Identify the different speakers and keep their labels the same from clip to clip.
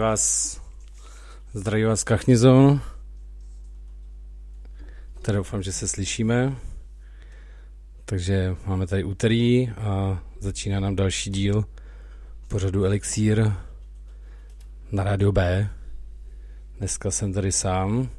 Speaker 1: vás, zdraví vás Kachnizon. Tady doufám, že se slyšíme. Takže máme tady úterý a začíná nám další díl pořadu Elixír na rádio B. Dneska jsem tady sám,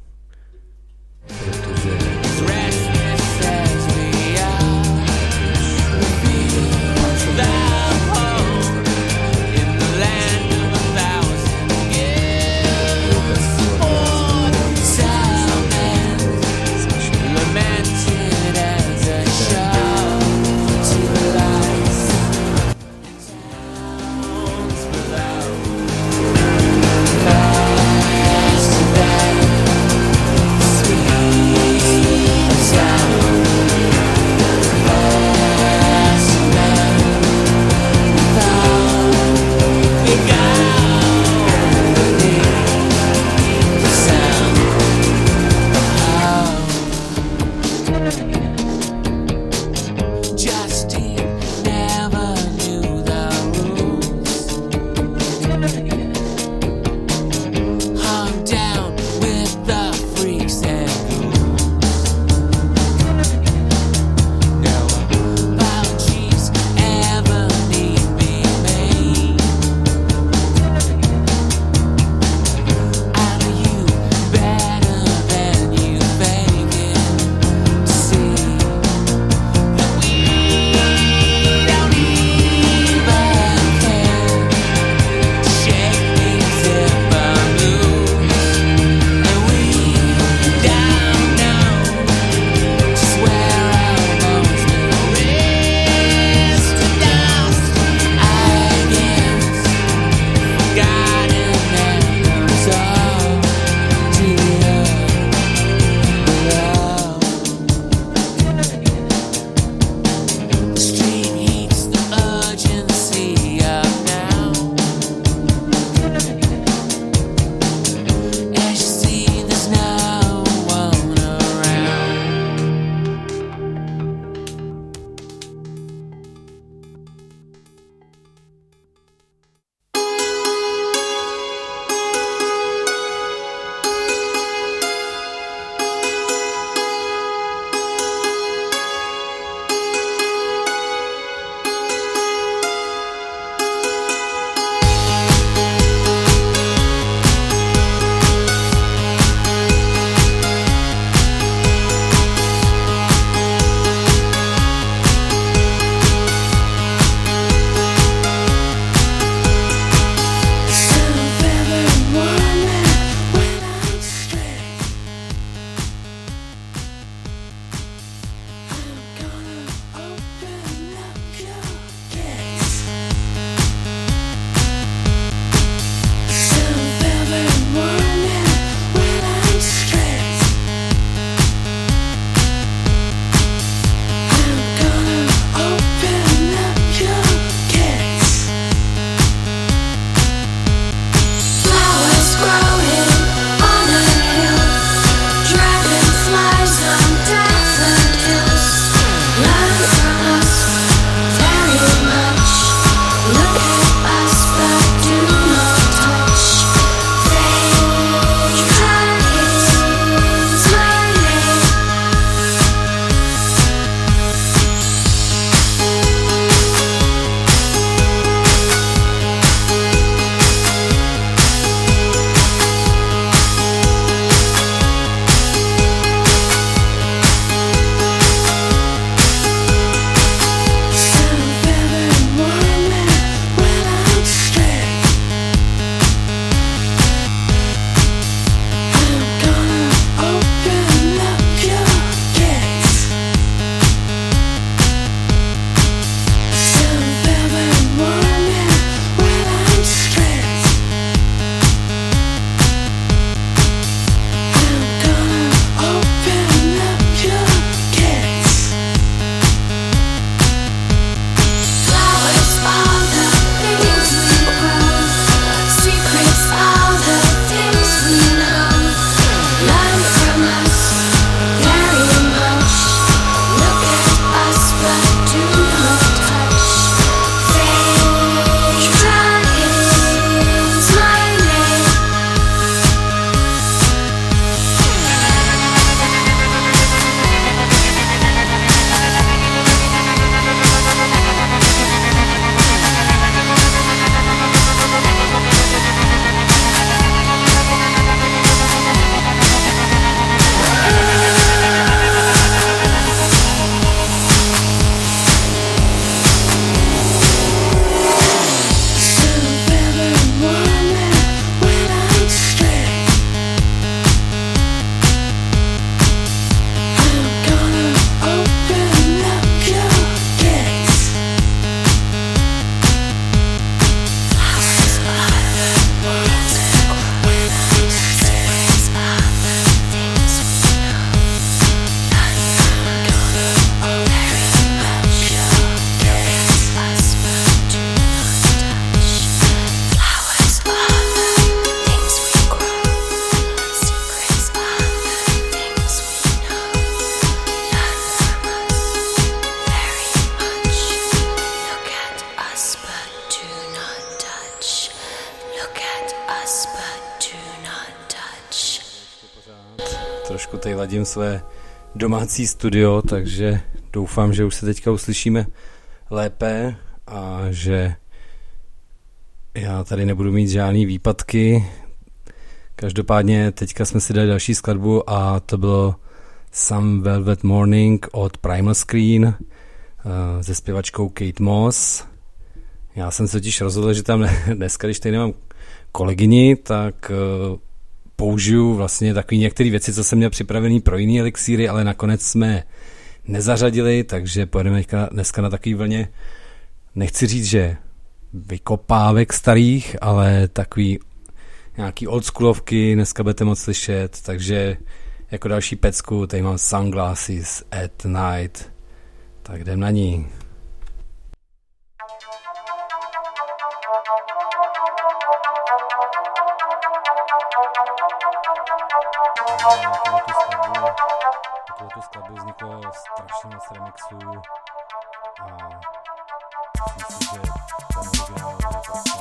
Speaker 2: své domácí studio, takže doufám, že už se teďka uslyšíme lépe a že já tady nebudu mít žádný výpadky. Každopádně teďka jsme si dali další skladbu a to bylo Some Velvet Morning od Primal Screen uh, se zpěvačkou Kate Moss. Já jsem se totiž rozhodl, že tam dneska, když tady nemám kolegyni, tak uh, použiju vlastně takové některé věci, co jsem měl připravený pro jiný elixíry, ale nakonec jsme nezařadili, takže pojedeme dneska na takový vlně, nechci říct, že vykopávek starých, ale takový nějaký oldschoolovky dneska budete moc slyšet, takže jako další pecku tady mám Sunglasses at Night, tak jdem na ní. Tuto skladbu vzniklo strašně moc remixů a myslím že ten originál je prostě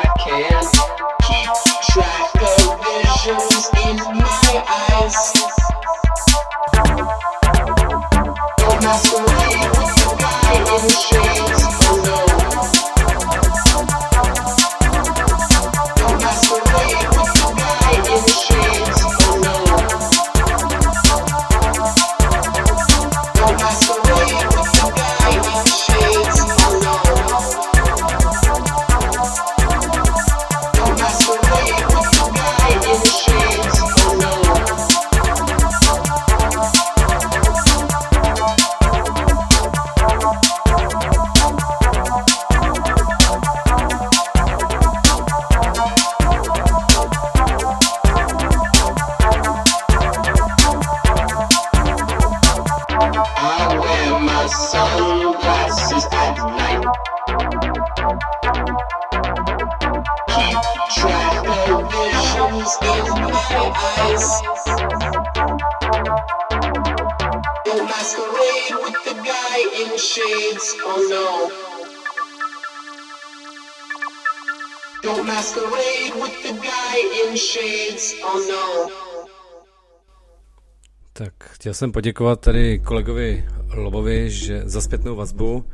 Speaker 2: Chtěl jsem poděkovat tady kolegovi Lobovi že za zpětnou vazbu.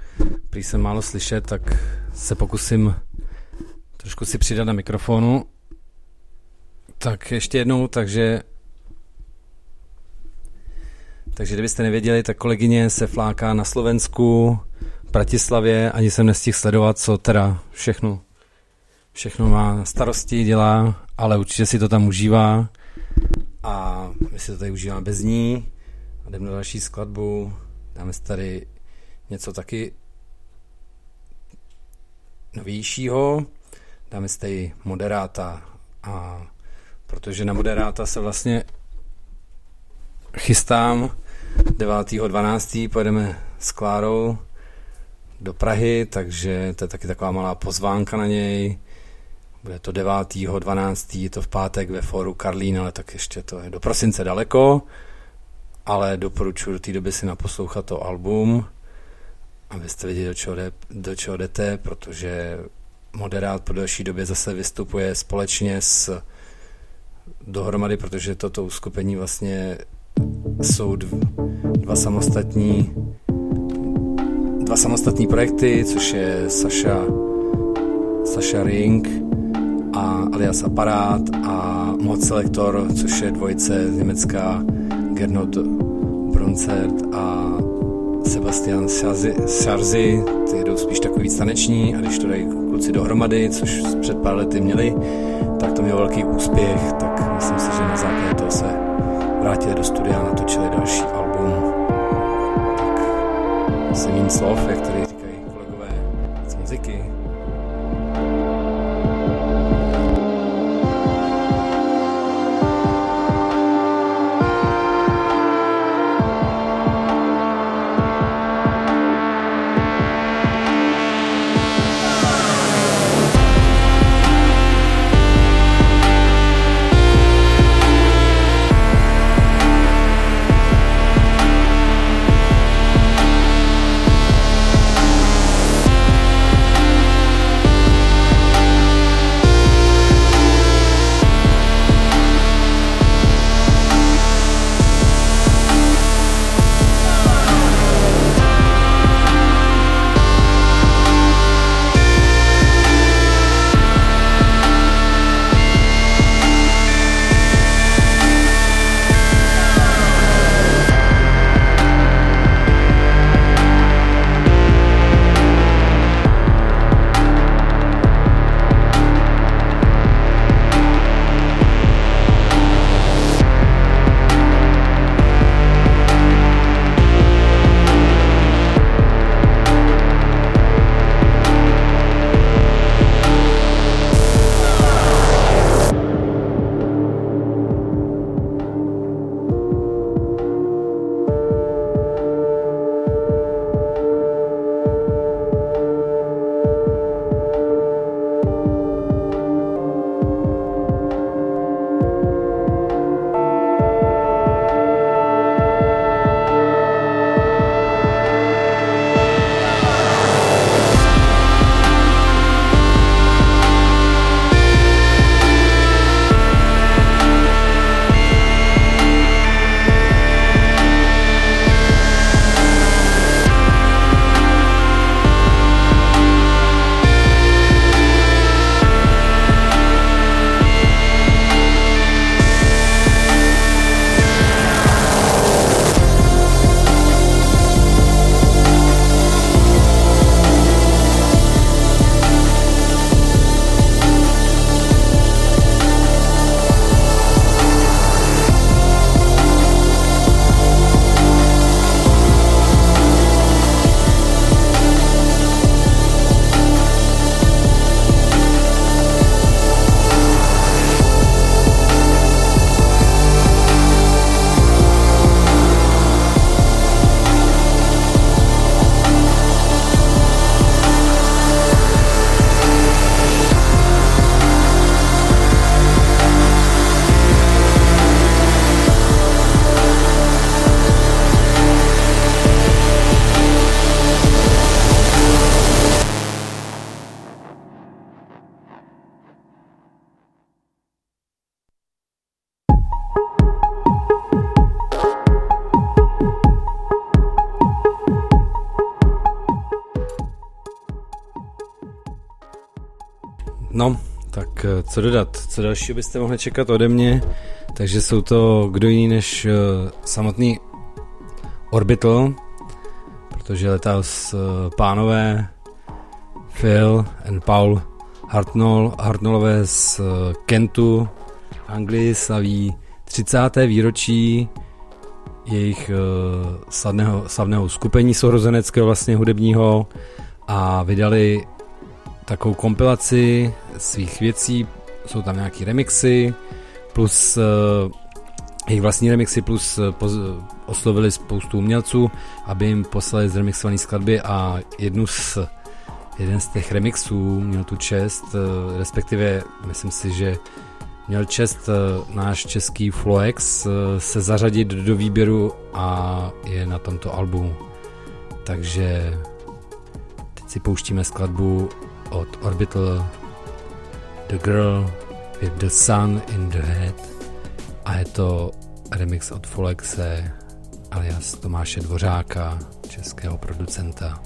Speaker 2: Prý jsem málo slyšet, tak se pokusím trošku si přidat na mikrofonu. Tak ještě jednou, takže takže kdybyste nevěděli, tak kolegyně se fláká na Slovensku, v Bratislavě, ani jsem nestihl sledovat, co teda všechno, všechno má na starosti, dělá, ale určitě si to tam užívá
Speaker 1: a my si to tady užíváme bez ní a jdeme na další skladbu. Dáme si tady něco taky novějšího. Dáme si tady moderáta a protože na moderáta se vlastně chystám 9.12. pojedeme s Klárou do Prahy, takže to je taky taková malá pozvánka na něj. Bude to 9.12. je to v pátek ve foru Karlín, ale tak ještě to je do prosince daleko, ale doporučuji do té doby si naposlouchat to album, abyste věděli, do čeho, jde, do čeho jdete, protože moderát po další době zase vystupuje společně s dohromady, protože toto uskupení vlastně jsou dva samostatní dva samostatní projekty, což je Sasha, Sasha Ring a alias Aparát a Mod Selector, což je dvojice z Německa Gernot Broncert a Sebastian Sarzi, ty jdou spíš takový víc taneční a když to dají kluci dohromady, což před pár lety měli, tak to měl velký úspěch, tak myslím si, že na základě toho se vrátili do studia a natočili další album. Tak méně slov, jak tady říkají kolegové z muziky. Co dodat? Co dalšího byste mohli čekat ode mě? Takže jsou to kdo jiný než uh, samotný Orbital, protože letá s uh, pánové Phil and Paul Hartnell, Hartnellové z uh, Kentu, Anglii slaví 30. výročí jejich uh, slavného, slavného skupení sourozeneckého vlastně hudebního a vydali takovou kompilaci svých věcí, jsou tam nějaký remixy, plus uh, jejich vlastní remixy, plus uh, poz, oslovili spoustu umělců, aby jim poslali zremixované skladby a jednu z, jeden z těch remixů měl tu čest, respektive myslím si, že měl čest náš český Floex se zařadit do výběru a je na tomto albu. Takže teď si pouštíme skladbu od Orbital The Girl with the Sun in the Head a je to remix od Folexe alias Tomáše Dvořáka, českého producenta.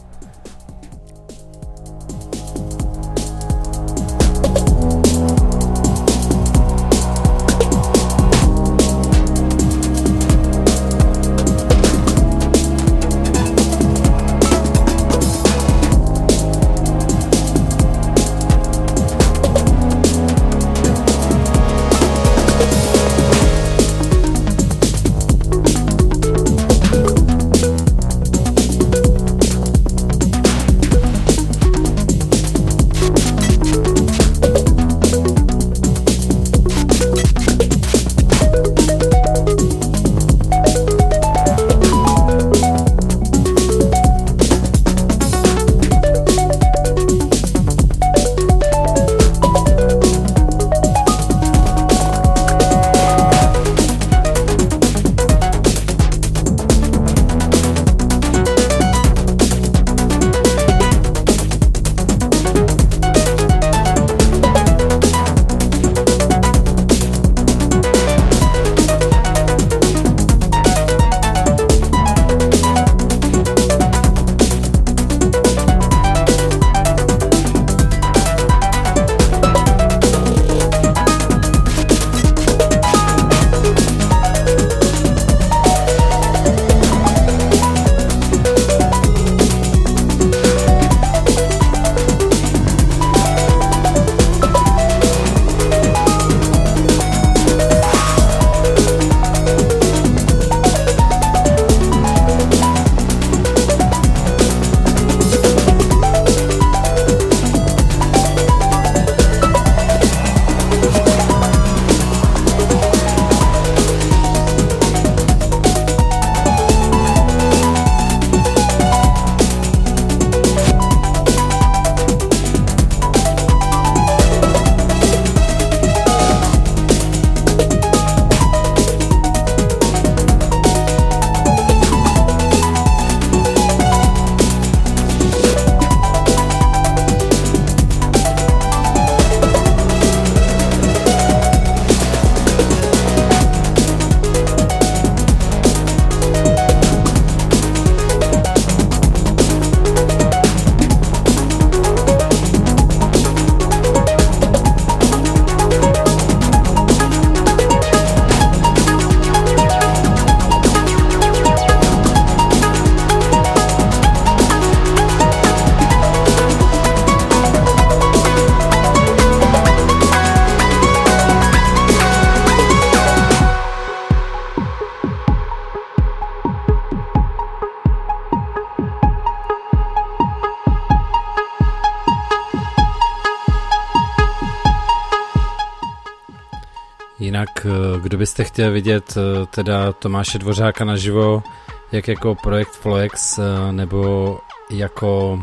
Speaker 1: Chtěl vidět eh, teda Tomáše Dvořáka naživo, jak jako projekt Floex eh, nebo jako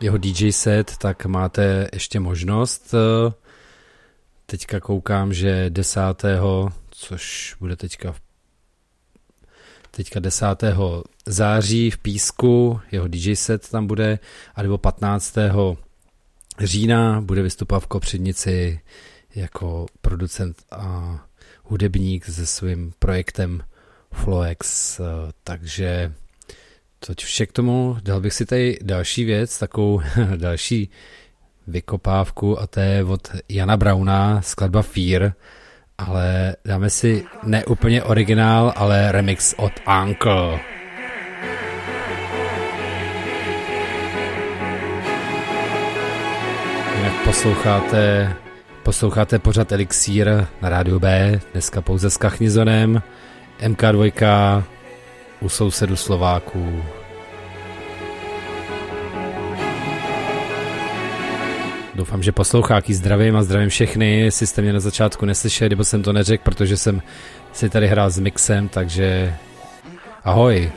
Speaker 1: jeho DJ set, tak máte ještě možnost. Eh, teďka koukám, že 10. což bude teďka teďka 10. září v Písku, jeho DJ set tam bude, a nebo 15. října bude vystupovat v Kopřidnici jako producent a hudebník se svým projektem Floex, eh, takže to vše k tomu, dal bych si tady další věc, takovou další vykopávku a to je od Jana Brauna, skladba Fear, ale dáme si ne úplně originál, ale remix od Uncle. Jinak posloucháte Posloucháte pořad Elixír na rádiu B, dneska pouze s Kachnizonem, MK2 u sousedu Slováků. Doufám, že posloucháky zdravím a zdravím všechny, jestli jste mě na začátku neslyšeli, nebo jsem to neřekl, protože jsem si tady hrál s mixem, takže ahoj.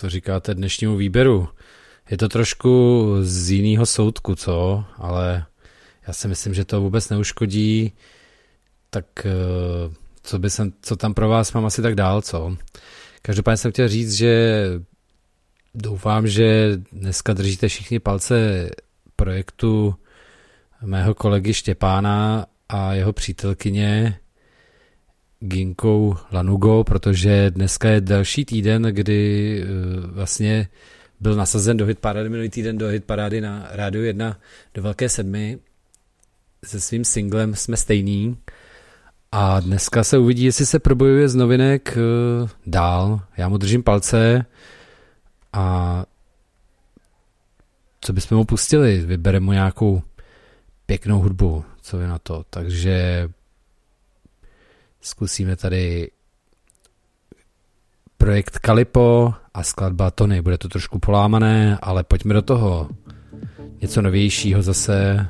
Speaker 1: Co, říkáte dnešnímu výběru? Je to trošku z jiného soudku, co? Ale já si myslím, že to vůbec neuškodí. Tak eh, co, by jsem, co tam pro vás mám asi tak dál, co? Každopádně jsem chtěl říct, že doufám, že dneska držíte všichni palce projektu mého kolegy Štěpána a jeho přítelkyně Ginkou Lanugo, protože dneska je další týden, kdy uh, vlastně byl nasazen do hitparády minulý týden do hitparády na Rádiu 1 do Velké sedmi se svým singlem Jsme stejný a dneska se uvidí, jestli se probojuje z novinek uh, dál. Já mu držím palce a co bychom mu pustili? Vybereme mu nějakou pěknou hudbu, co je na to. Takže Zkusíme tady projekt Kalipo a skladba Tony. Bude to trošku polámané, ale pojďme do toho. Něco novějšího zase.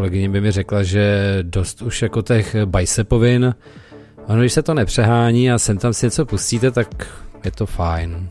Speaker 1: kolegyně by mi řekla, že dost už jako těch bicepovin, ono když se to nepřehání a sem tam si něco pustíte, tak je to fajn.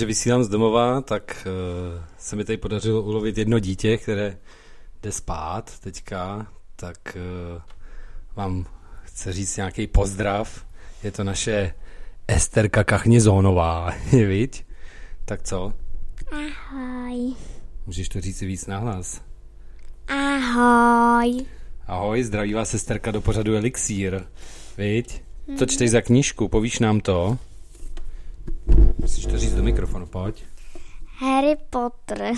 Speaker 1: Protože vysílám z domova, tak uh, se mi tady podařilo ulovit jedno dítě, které jde spát teďka, tak uh, vám chci říct nějaký pozdrav. Je to naše Esterka Kachnězónová, viď? Tak co?
Speaker 3: Ahoj.
Speaker 1: Můžeš to říct víc nahlas?
Speaker 3: Ahoj.
Speaker 1: Ahoj, zdraví vás sesterka do pořadu Elixír. Viď? Co čteš za knížku? Povíš nám to? Musíš to říct do mikrofonu, pojď.
Speaker 3: Harry Potter.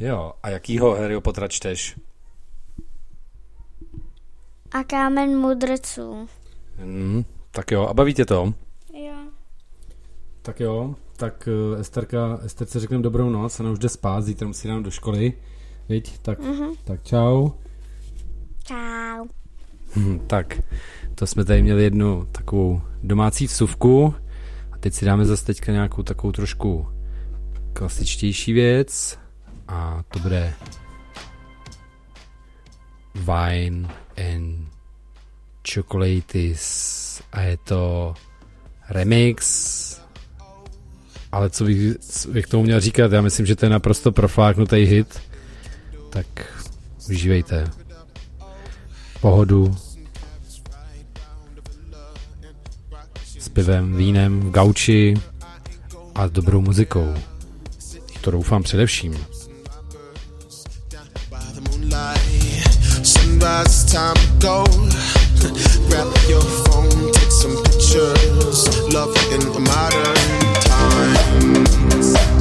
Speaker 1: Jo, a jakýho Harry Pottera čteš?
Speaker 3: A kámen mudrců.
Speaker 1: Hmm, tak jo, a baví tě to?
Speaker 3: Jo.
Speaker 1: Tak jo, tak uh, Esterka, Esterce řekneme dobrou noc, ona už jde spát, zítra musí dát do školy. Viď? Tak,
Speaker 3: Mhm.
Speaker 1: tak čau.
Speaker 3: Čau.
Speaker 1: Hm, tak, to jsme tady měli jednu takovou domácí vsuvku teď si dáme zase teďka nějakou takovou trošku klasičtější věc a to bude Wine and Chocolates a je to remix. Ale co bych, co bych tomu měl říkat, já myslím, že to je naprosto profláknutý hit, tak užívejte. Pohodu pivem, vínem, v gauči a s dobrou muzikou. To doufám především.
Speaker 2: some pictures. Love in modern times.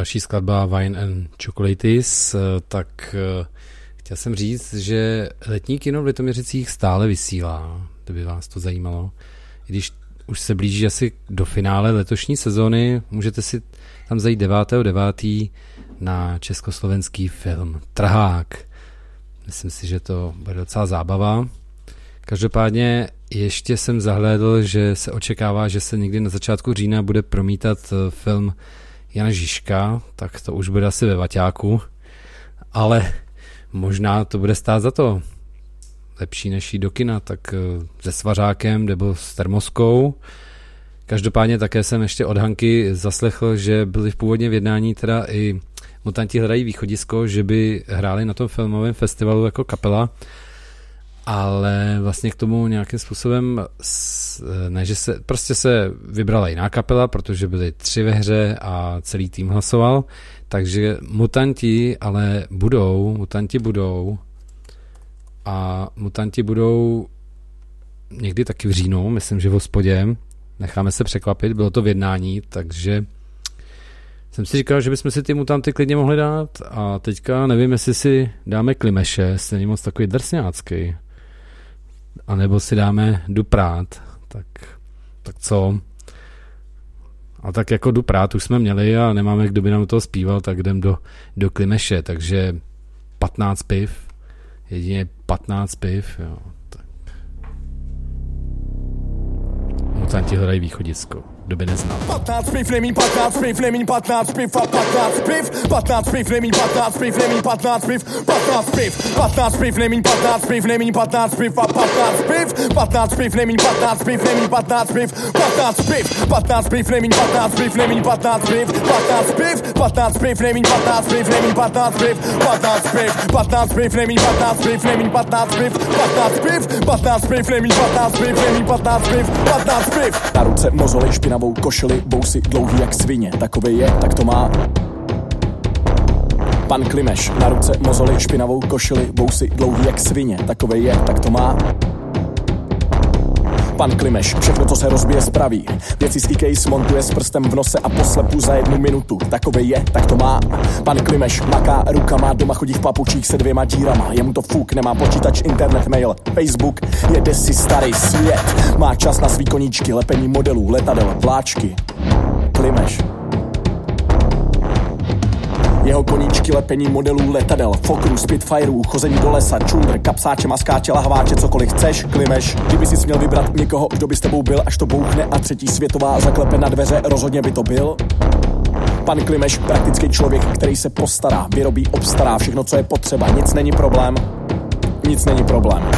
Speaker 1: Další skladba Wine and Chocolates, eh, tak eh, chtěl jsem říct, že letní kino v Litoměřicích stále vysílá, kdyby vás to zajímalo. I když už se blíží asi do finále letošní sezóny, můžete si tam zajít 9.9. na československý film Trhák. Myslím si, že to bude docela zábava. Každopádně
Speaker 4: ještě jsem zahlédl, že se očekává, že se někdy na začátku října bude promítat eh, film Jana Žižka, tak to už bude asi ve Vaťáku, ale možná to bude stát za to. Lepší než jít do kina, tak eh, se svařákem nebo s termoskou. Každopádně také jsem ještě od Hanky zaslechl, že byli v původně v jednání teda i Mutanti hledají východisko, že by hráli na tom filmovém festivalu jako kapela, ale vlastně k tomu nějakým způsobem, ne, že se, prostě se vybrala jiná kapela, protože byly tři ve hře a celý tým hlasoval, takže mutanti ale budou, mutanti budou a mutanti budou někdy taky v říjnu, myslím, že v hospodě, necháme se překvapit, bylo to v jednání, takže jsem si říkal, že bychom si ty mutanty klidně mohli dát. A teďka nevím, jestli si dáme Klimeše, není moc takový drsňácký. A nebo si dáme Duprát, tak, tak co? A tak jako Duprát už jsme měli a nemáme, kdo by nám to zpíval, tak jdem do, do Klimeše, takže 15 piv, jedině 15 piv, jo. Tak. Mutanti hledají východisko kdo by neznal. 15 piv nemí 15 piv, nemí 15 piv a 15 piv, 15 piv nemí 15 piv, nemí 15 piv, 15 piv, 15 piv nemí 15 piv, nemí 15 piv a 15 piv, 15 piv nemí 15 piv, nemí 15 piv, 15 piv, 15 piv nemí 15 piv, nemí 15 piv, 15 piv, 15 piv nemí 15 piv, nemí 15 piv, 15 piv, 15 piv nemí 15 piv, nemí 15 piv, 15 piv, 15 piv nemí 15 piv, nemí 15 piv, 15 piv. Na ruce mozoli špinavou špinavou košili, bousy dlouhý jak svině. Takový je, tak to má. Pan Klimeš, na ruce mozoly, špinavou košili, bousy dlouhý jak svině. Takový je, tak to má pan Klimeš. Všechno, co se rozbije, spraví. Věci z IKEA smontuje s prstem v nose a poslepu za jednu minutu. Takové je, tak to má. Pan Klimeš maká rukama, doma chodí v papučích se dvěma dírama. Jemu to fuk, nemá počítač, internet, mail, Facebook. Jede si starý svět. Má čas na svý koníčky, lepení modelů, letadel, vláčky. Klimeš. Jeho koníčky lepení modelů letadel, fokrů, spitfireů, chození do lesa, čundr, kapsáče, maskáče, lahváče, cokoliv chceš, klimeš. Kdyby si měl vybrat někoho, kdo by s tebou byl, až to bouchne a třetí světová zaklepe na dveře, rozhodně by to byl. Pan Klimeš, praktický člověk, který se postará, vyrobí, obstará všechno, co je potřeba. Nic není problém. Nic není problém.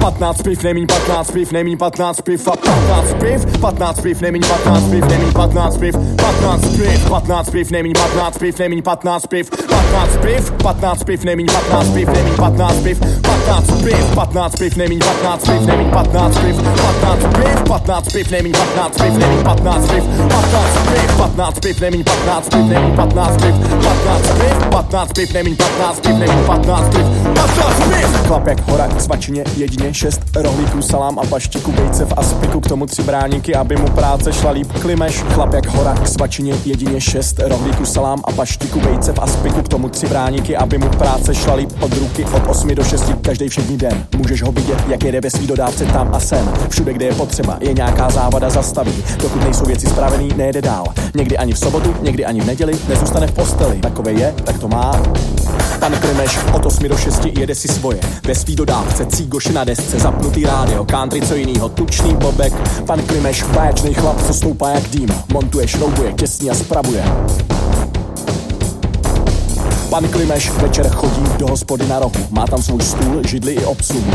Speaker 4: 15 piv, nemíň 15 piv, nemíň 15 piv a 15 piv, 15 piv, nemíň 15 piv, nemíň 15 piv, 15 piv, 15 piv, nemíň 15 piv, nemíň 15 piv, 15 piv, 15 piv, nemíň 15 piv, nemíň 15 piv, 15 piv, 15 piv, nemíň 15 piv, nemíň 15 piv, 15 piv, 15 piv, nemíň 15 piv, nemíň 15 piv, 15 piv, 15 piv, nemíň 15 piv, nemíň 15 piv, 15 piv, 15 piv, nemíň 15 piv, nemíň 15 piv, 15 piv. Chlap jak hora k svačině jedině šest rohlíků, salám a paštiku, vejce v aspiku, k tomu tři bráníky, aby mu práce šla líp. Klimeš, chlap jak hora k svačině, jedině šest rohlíků, salám a paštiku, vejce v aspiku, k tomu tři bráníky, aby mu práce šla líp od ruky od 8 do 6, každý všední den. Můžeš ho vidět, jak jede ve svý dodávce tam a sem. Všude, kde je potřeba, je nějaká závada zastaví. Dokud nejsou věci spravený, nejede dál. Někdy ani v sobotu, někdy ani v neděli, nezůstane v posteli. Takové je, tak to má. Pan Klimeš od 8 do 6 jede si svoje. Ve svý dodávce cígoš na desce, zapnutý rádio, country co jinýho, tučný bobek. Pan Klimeš, báječný chlap, co stoupá jak dým. Montuje, šroubuje, těsní a spravuje. Pan Klimeš večer chodí do hospody na rohu. Má tam svůj stůl, židli i obsluhu.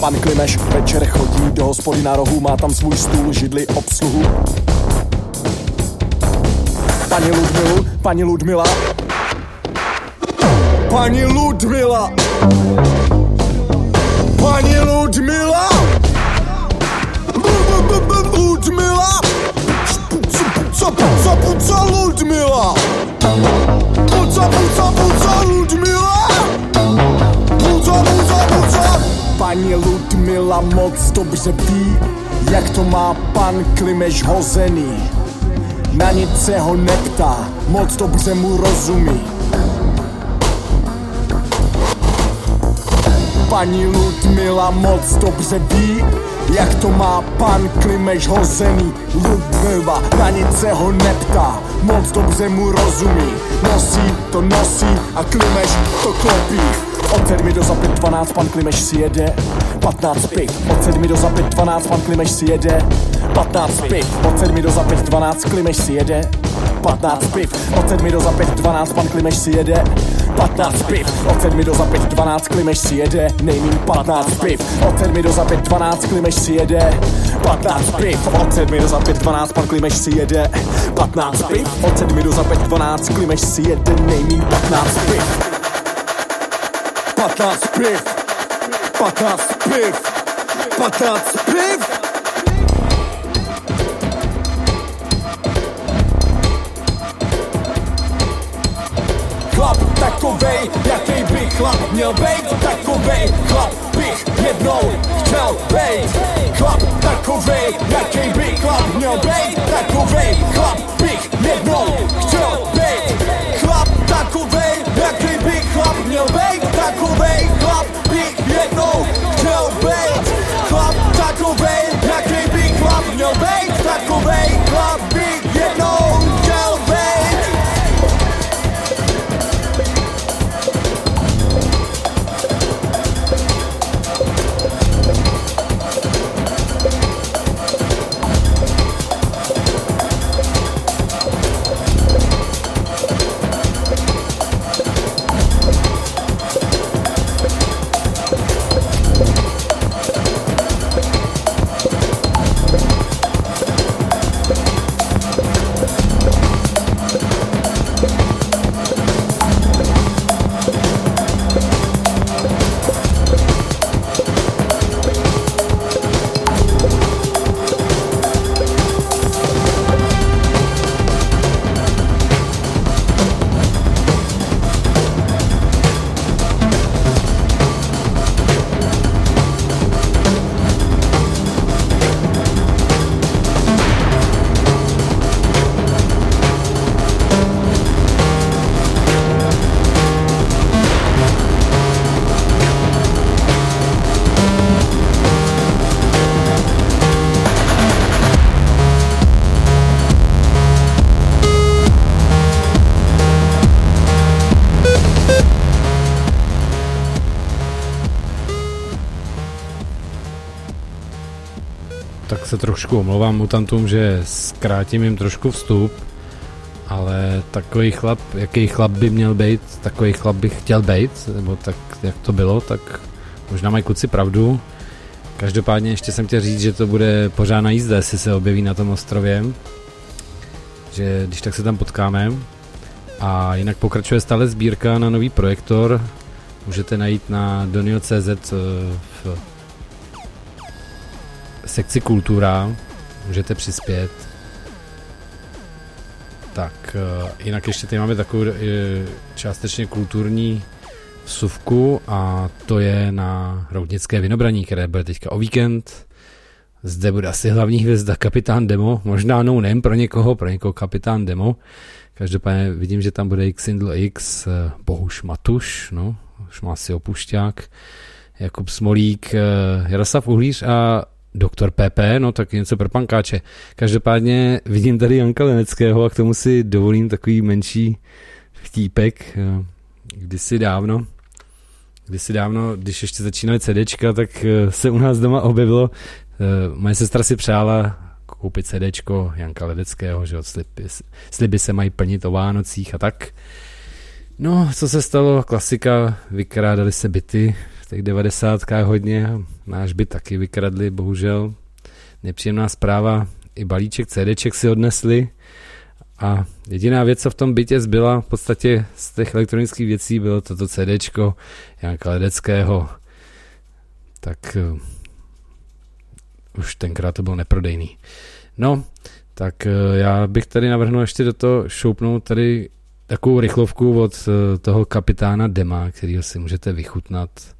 Speaker 4: Pan Klimeš večer chodí do hospody na rohu. Má tam svůj stůl, židli, obsluhu. Pani Ludmilu, pani Ludmila. Pani Ludmila. Pani Ludmila. Ludmila. Puca, puca, puca, Ludmila. Puca, puca, puca, Ludmila. Puca, puca, puca. Pani Ludmila moc dobře ví, jak to má pan Klimeš hozený na nic se ho neptá, moc dobře mu rozumí. Paní Ludmila moc dobře ví, jak to má pan Klimeš hozený. Ludmila na nic se ho neptá, moc dobře mu rozumí. Nosí to nosí a Klimeš to klopí.
Speaker 5: Od sedmi do zapět 12 pan Klimeš si jede. 15 piv Od sedmi do zapět 12 pan Klimeš si jede. 15 piv Od sedmi do zapět 12 Klimeš si jede 15 piv Od sedmi do zapět 12 pan Klimeš si jede. 15 piv Od sedmi do zapět 12 Klimeš si jede. Nejmín 15 piv Od sedmi do zapět 12 Klimeš si jede. 15 piv Od sedmi do zapět 12 pan Klimeš si jede. 15 piv Od sedmi do zapět 12 Klimeš si jede. Nejmín 15 piv 15 piv 15 piv 15 piv jaký by chlap měl být Takovej chlap bych jednou chtěl být Chlap takovej, jaký by chlap měl být Takovej chlap bych jednou chtěl být Chlap takovej, jaký by chlap měl být Takovej chlap bych jednou chtěl být Chlap takovej, jaký by chlap měl být Takovej chlap
Speaker 1: trošku omlouvám mutantům, že zkrátím jim trošku vstup, ale takový chlap, jaký chlap by měl být, takový chlap bych chtěl být, nebo tak, jak to bylo, tak možná mají kluci pravdu. Každopádně ještě jsem chtěl říct, že to bude pořádná jízda, jestli se objeví na tom ostrově, že když tak se tam potkáme. A jinak pokračuje stále sbírka na nový projektor, můžete najít na donio.cz eh, v sekci kultura, můžete přispět. Tak, eh, jinak ještě tady máme takovou eh, částečně kulturní vsuvku a to je na Roudnické vinobraní, které bude teďka o víkend. Zde bude asi hlavní hvězda Kapitán Demo, možná no name pro někoho, pro někoho Kapitán Demo. Každopádně vidím, že tam bude X X, eh, Bohuš Matuš, no, už má si opušťák, Jakub Smolík, Jaroslav Uhlíř a Doktor PP, no tak něco pro pankáče. Každopádně vidím tady Janka Leneckého a k tomu si dovolím takový menší vtípek. Kdysi dávno, kdysi dávno, když ještě začínaly CDčka, tak se u nás doma objevilo, moje sestra si přála koupit CDčko Janka Ledeckého, že sliby, sliby se mají plnit o Vánocích a tak. No, co se stalo? Klasika, vykrádali se byty, těch devadesátkách hodně, náš byt taky vykradli, bohužel. Nepříjemná zpráva, i balíček CDček si odnesli a jediná věc, co v tom bytě zbyla, v podstatě z těch elektronických věcí bylo toto CDčko Janka Ledeckého. Tak uh, už tenkrát to bylo neprodejný. No, tak uh, já bych tady navrhnul ještě do toho šoupnout tady takovou rychlovku od uh, toho kapitána Dema, kterýho si můžete vychutnat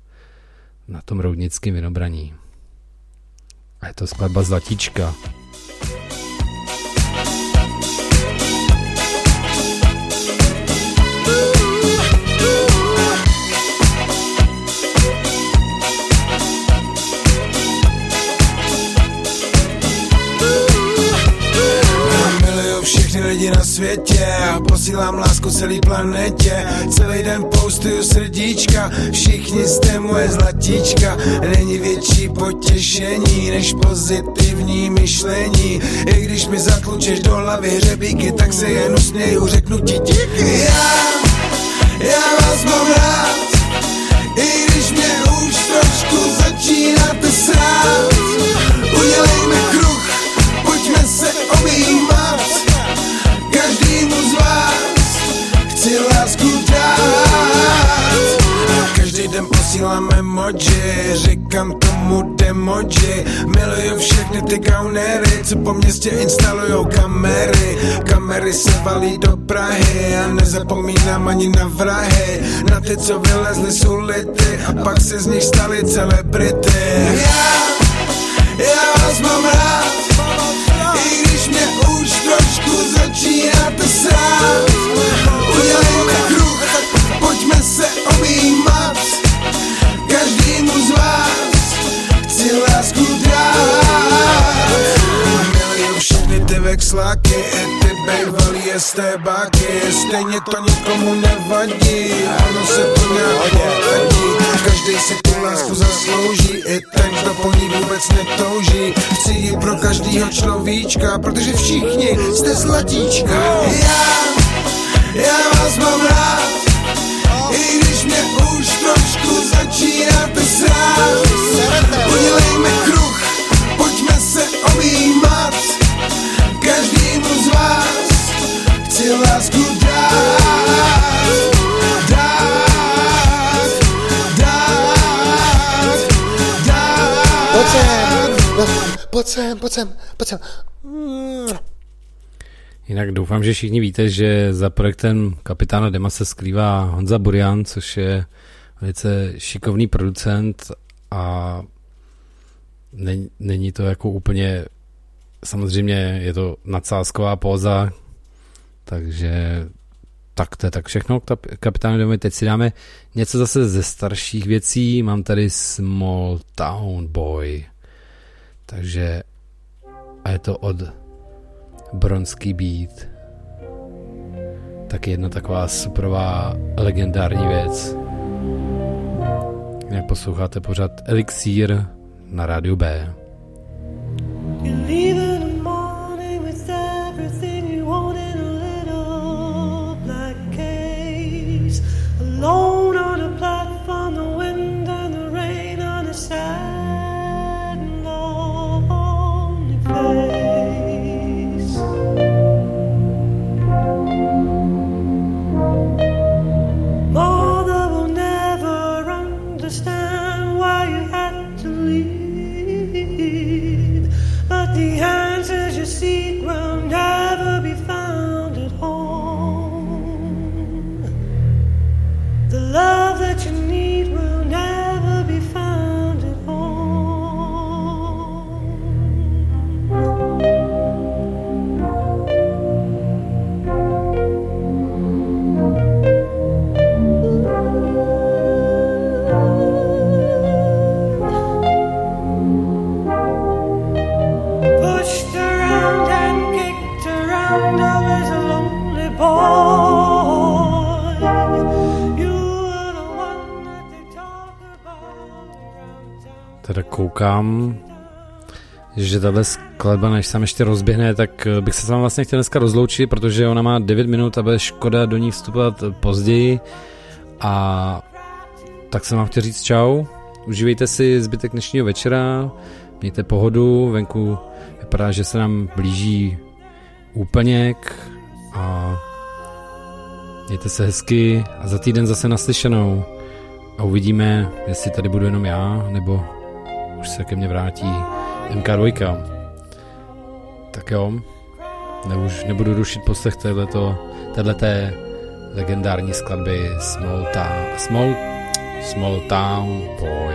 Speaker 1: na tom roudnickém vinobraní. A je to skladba Zlatíčka.
Speaker 6: Lidi na světě a posílám lásku celý planetě. Celý den postuju srdíčka, všichni jste moje zlatíčka. Není větší potěšení než pozitivní myšlení. I když mi zatlučeš do hlavy hřebíky, tak se jen usměju, řeknu ti díky. Já, já vás mám rád, i když mě už trošku tomu demoji Miluju všechny ty gaunery, co po městě instalujou kamery. Kamery se valí do Prahy a nezapomínám ani na vrahy. Na ty, co vylezly z ulity a pak se z nich staly celebrity. Já, já vás mám rád, i když mě už trošku začínáte srát vexláky, i ty bejvalí estébáky Stejně to nikomu nevadí, ono se to nějak poradí Každý si tu lásku zaslouží, i ten, kdo po ní vůbec netouží. Chci ji pro každýho človíčka, protože všichni jste zlatíčka. Já, já vás mám rád, i když mě už trošku začínáte srát. Udělejme kruh, chci lásku dát Dát, dát, dát
Speaker 7: Pojď sem, no, pojď sem, pojď sem, pojď sem.
Speaker 1: Jinak doufám, že všichni víte, že za projektem Kapitána Dema se skrývá Honza Burian, což je velice šikovný producent a není, není to jako úplně, samozřejmě je to nadsázková póza, takže tak to je tak všechno k Kapitánu Demovi. Teď si dáme něco zase ze starších věcí. Mám tady Small Town Boy. Takže a je to od Bronský beat. Taky jedna taková superová legendární věc. Jak posloucháte pořád Elixír na rádiu B.
Speaker 8: You
Speaker 1: Teda koukám, že tahle skladba, než se ještě rozběhne, tak eh, bych se s vámi vlastně chtěl dneska rozloučit, protože ona má 9 minut a bude škoda do ní vstupovat později. A tak jsem vám chtěl říct čau. Užívejte si zbytek dnešního večera, mějte pohodu, venku vypadá, že se nám blíží úplněk a mějte se hezky a za týden zase naslyšenou a uvidíme, jestli tady budu jenom já, nebo už se ke mně vrátí MK2. Tak jo, ne, už nebudu rušit poslech téhleté legendární skladby Small Town, Small, Small Town Boy.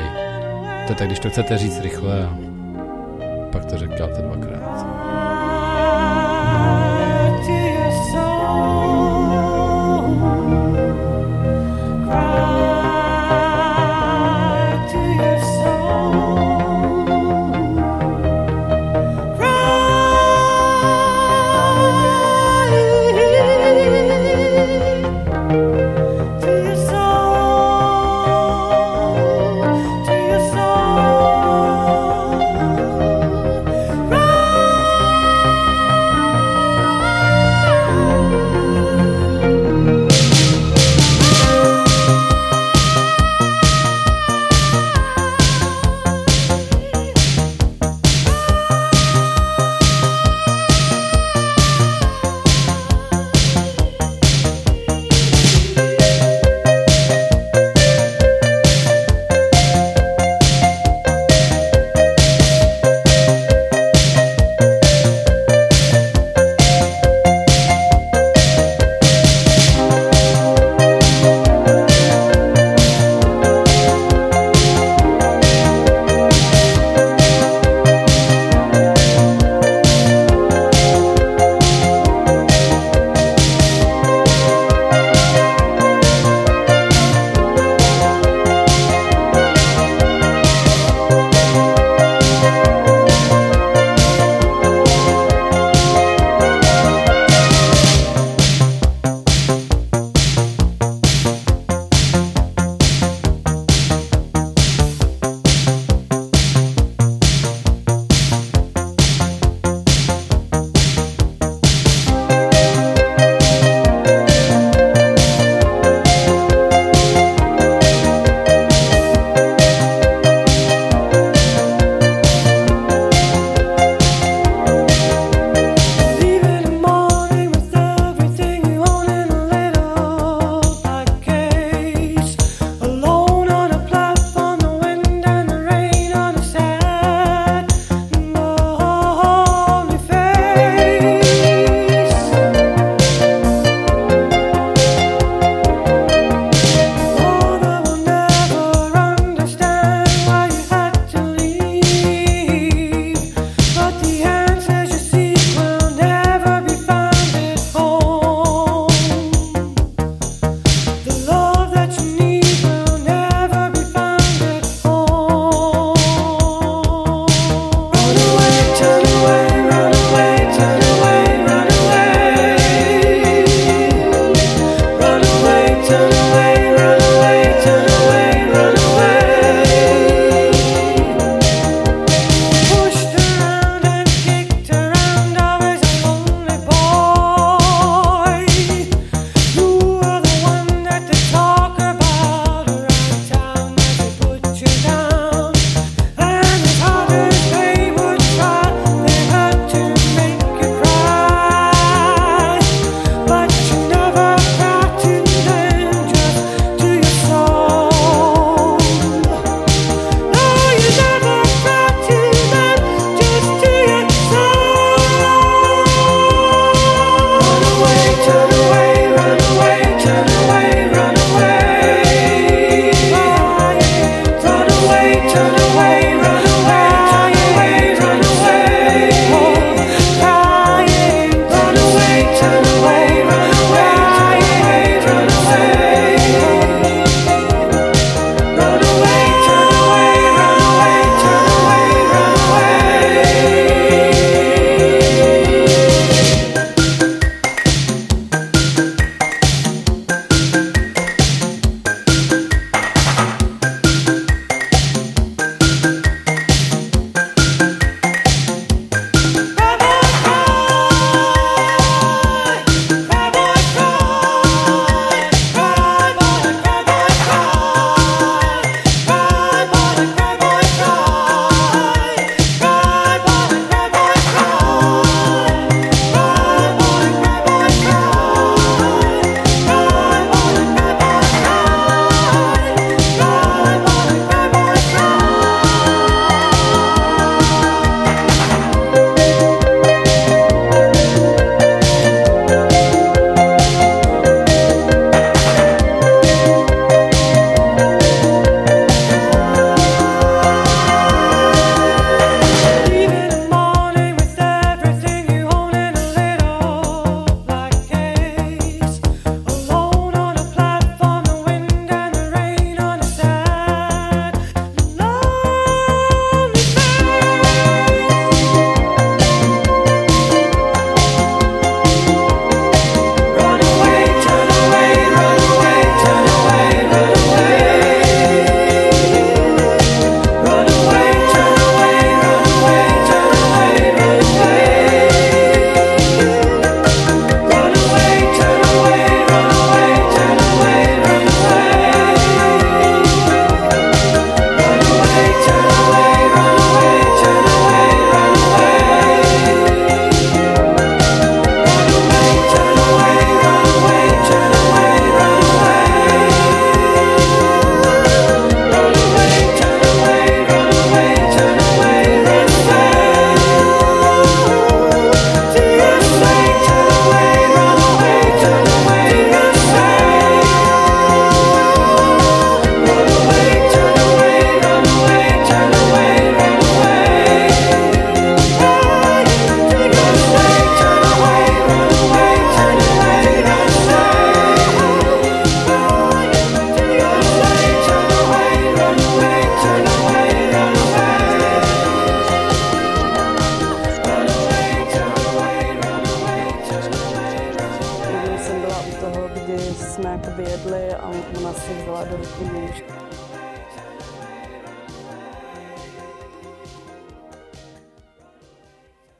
Speaker 1: To je tak, když to chcete říct rychle pak to řekněte dvakrát.